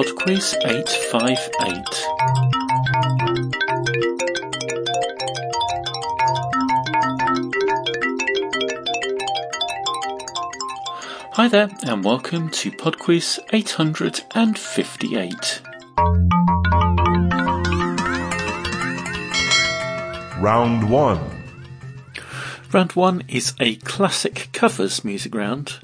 PodQuiz 858. Hi there, and welcome to PodQuiz 858. Round 1. Round one is a classic covers music round.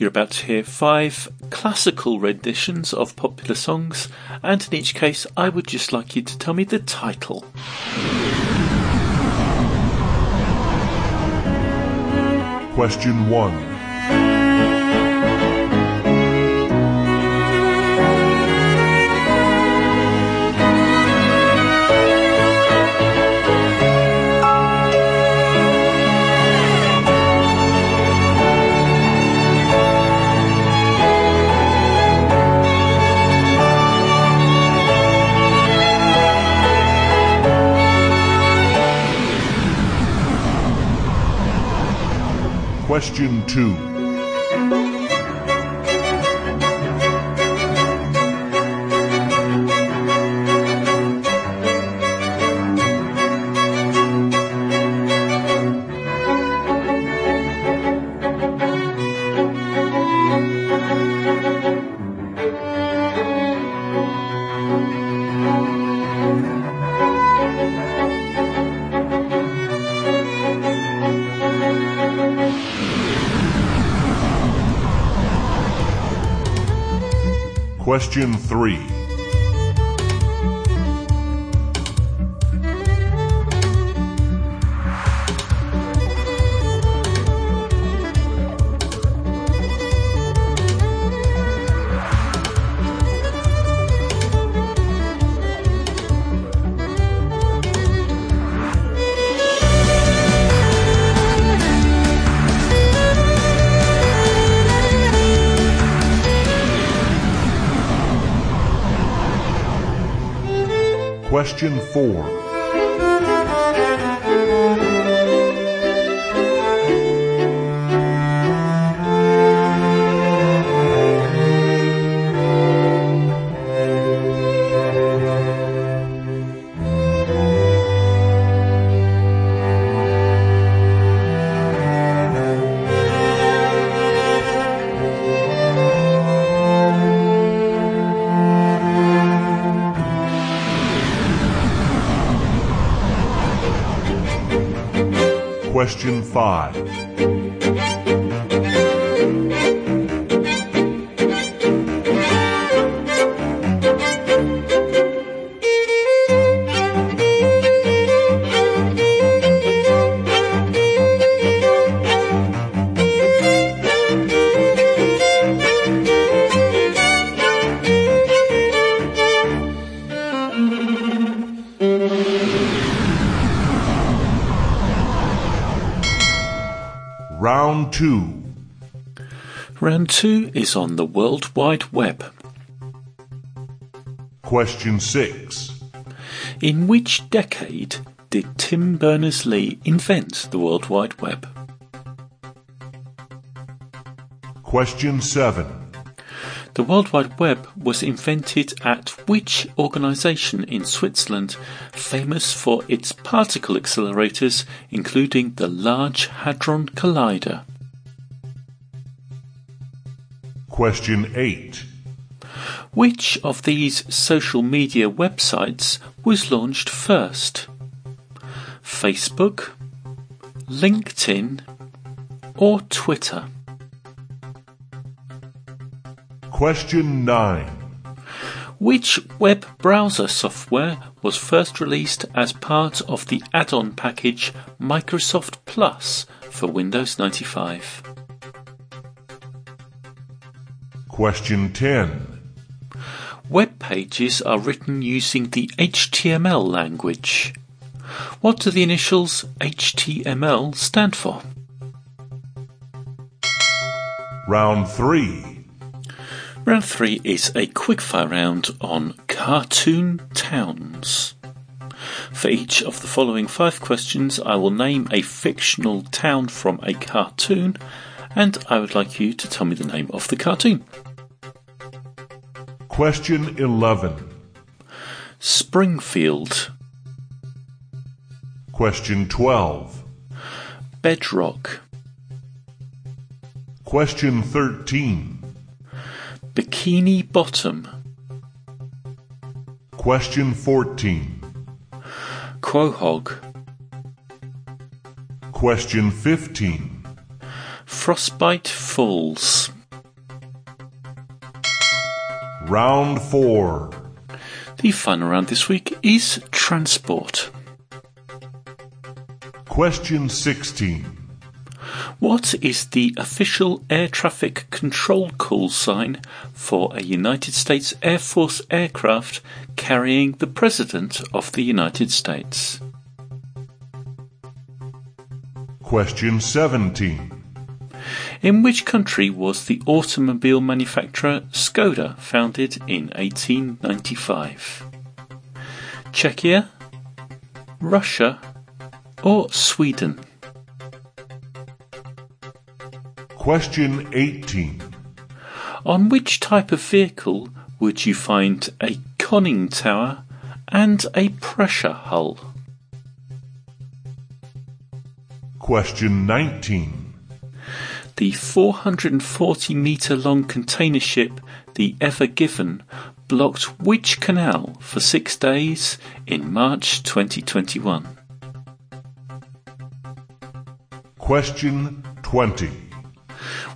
You're about to hear five classical renditions of popular songs, and in each case, I would just like you to tell me the title. Question 1. Question 2. Question 3. Question 4. Question Round 2. Round two is on the World Wide Web. Question 6. In which decade did Tim Berners-Lee invent the World Wide Web? Question 7. The World Wide Web was invented at which organization in Switzerland famous for its particle accelerators, including the Large Hadron Collider? Question 8. Which of these social media websites was launched first? Facebook, LinkedIn, or Twitter? Question 9. Which web browser software was first released as part of the add-on package Microsoft Plus for Windows 95? Question 10. Web pages are written using the HTML language. What do the initials HTML stand for? Round 3. Round 3 is a quickfire round on cartoon towns. For each of the following five questions, I will name a fictional town from a cartoon, and I would like you to tell me the name of the cartoon. Question 11. Springfield. Question 12. Bedrock. Question 13. Bikini Bottom. Question 14. Quahog. Question 15. Frostbite Falls. Round 4. The final round this week is transport. Question 16. What is the official air traffic control call sign for a United States Air Force aircraft carrying the President of the United States? Question 17. In which country was the automobile manufacturer Skoda founded in 1895? Czechia, Russia, or Sweden? Question 18. On which type of vehicle would you find a conning tower and a pressure hull? Question 19. The 440 metre long container ship, the Ever Given, blocked which canal for six days in March 2021? Question 20.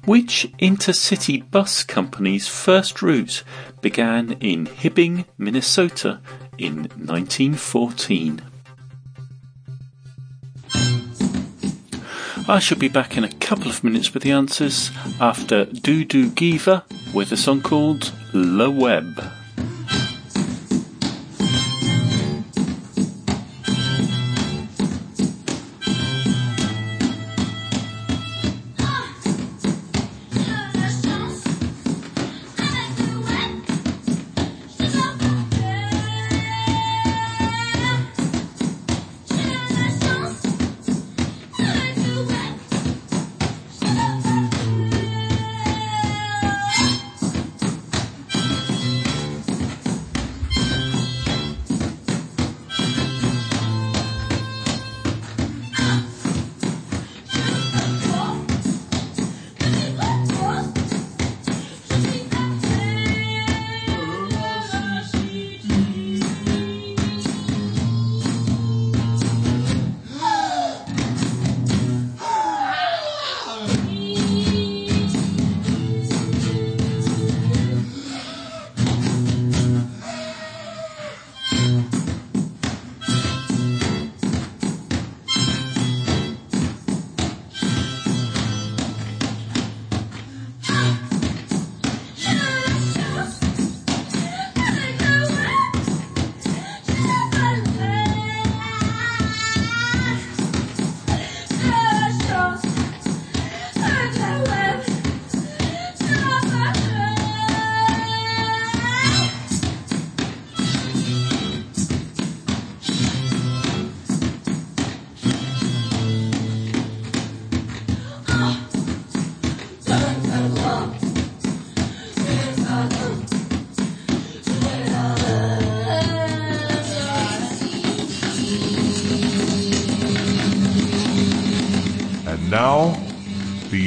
Which intercity bus company's first route began in Hibbing, Minnesota in 1914? I shall be back in a couple of minutes with the answers after Dudu Giva with a song called La Web.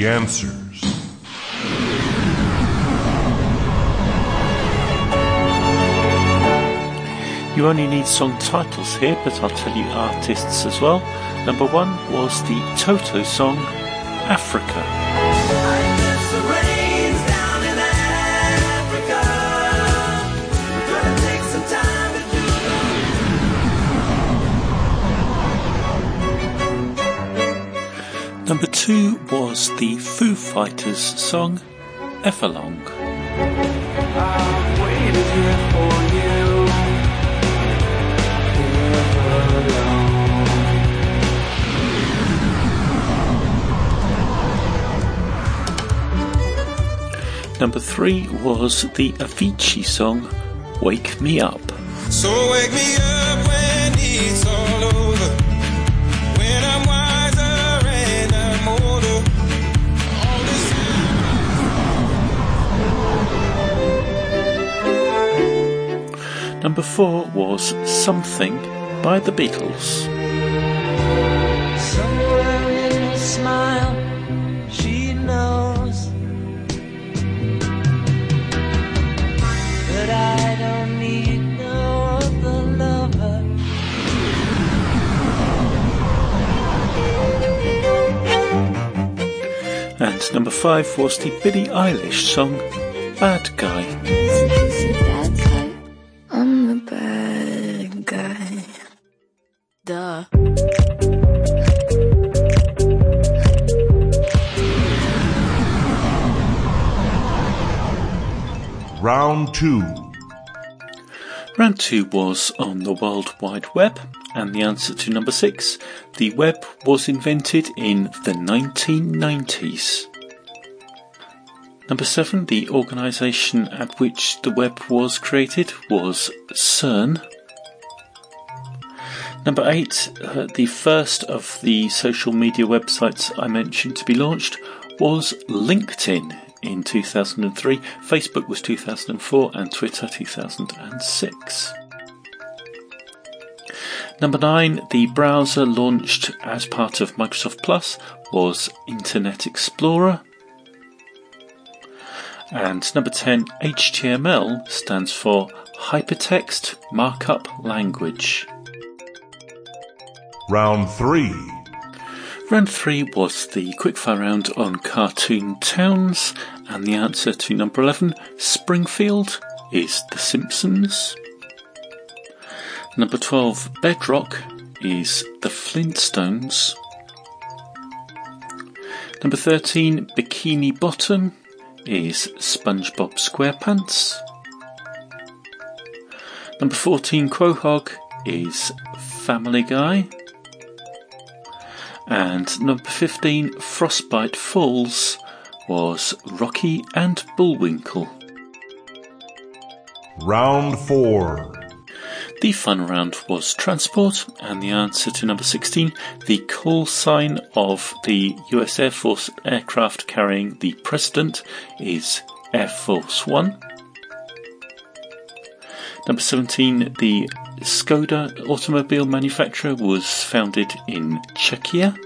Answers. You only need song titles here, but I'll tell you artists as well. Number one was the Toto song Africa. Number two was the Foo Fighters song Everlong. Number three was the Avicii song Wake Me Up. So wake me up number four was Something by the Beatles. Somewhere in her smile, she knows that I don't need no other lover. And number five was the Billie Eilish song Bad Guy. Round 2. Round two was on the World Wide Web, and the answer to number six the web was invented in the 1990s. Number seven, the organisation at which the web was created was CERN. Number eight, uh, the first of the social media websites I mentioned to be launched was LinkedIn in 2003, Facebook was 2004, and Twitter 2006. Number nine, the browser launched as part of Microsoft Plus was Internet Explorer. And number 10, HTML stands for Hypertext Markup Language. Round 3. Round three was the quickfire round on cartoon towns, and the answer to number 11, Springfield, is The Simpsons. Number 12, Bedrock, is The Flintstones. Number 13, Bikini Bottom, is SpongeBob SquarePants. Number 14, Quahog, is Family Guy. And number 15, Frostbite Falls, was Rocky and Bullwinkle. Round 4. The fun round was transport, and the answer to number 16, the call sign of the US Air Force aircraft carrying the President, is Air Force One. Number 17, the Skoda automobile manufacturer was founded in Czechia.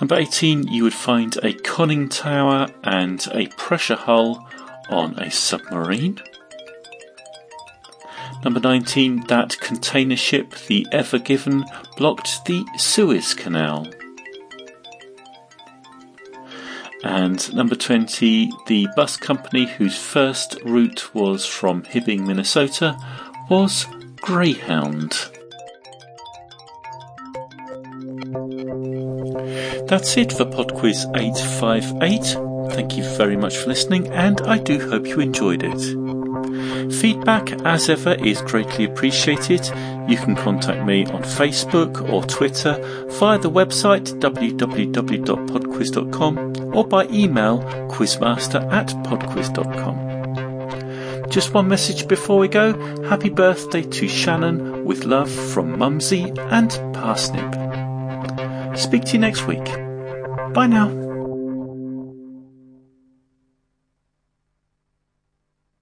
Number 18, you would find a conning tower and a pressure hull on a submarine. Number 19, that container ship, the Ever Given, blocked the Suez Canal. And number 20, the bus company whose first route was from Hibbing, Minnesota, was Greyhound. That's it for PodQuiz 858. Thank you very much for listening, and I do hope you enjoyed it. Feedback, as ever, is greatly appreciated. You can contact me on Facebook or Twitter via the website www.podquiz.com or by email quizmaster at podquiz.com. Just one message before we go. Happy birthday to Shannon with love from Mumsy and Parsnip. Speak to you next week. Bye now.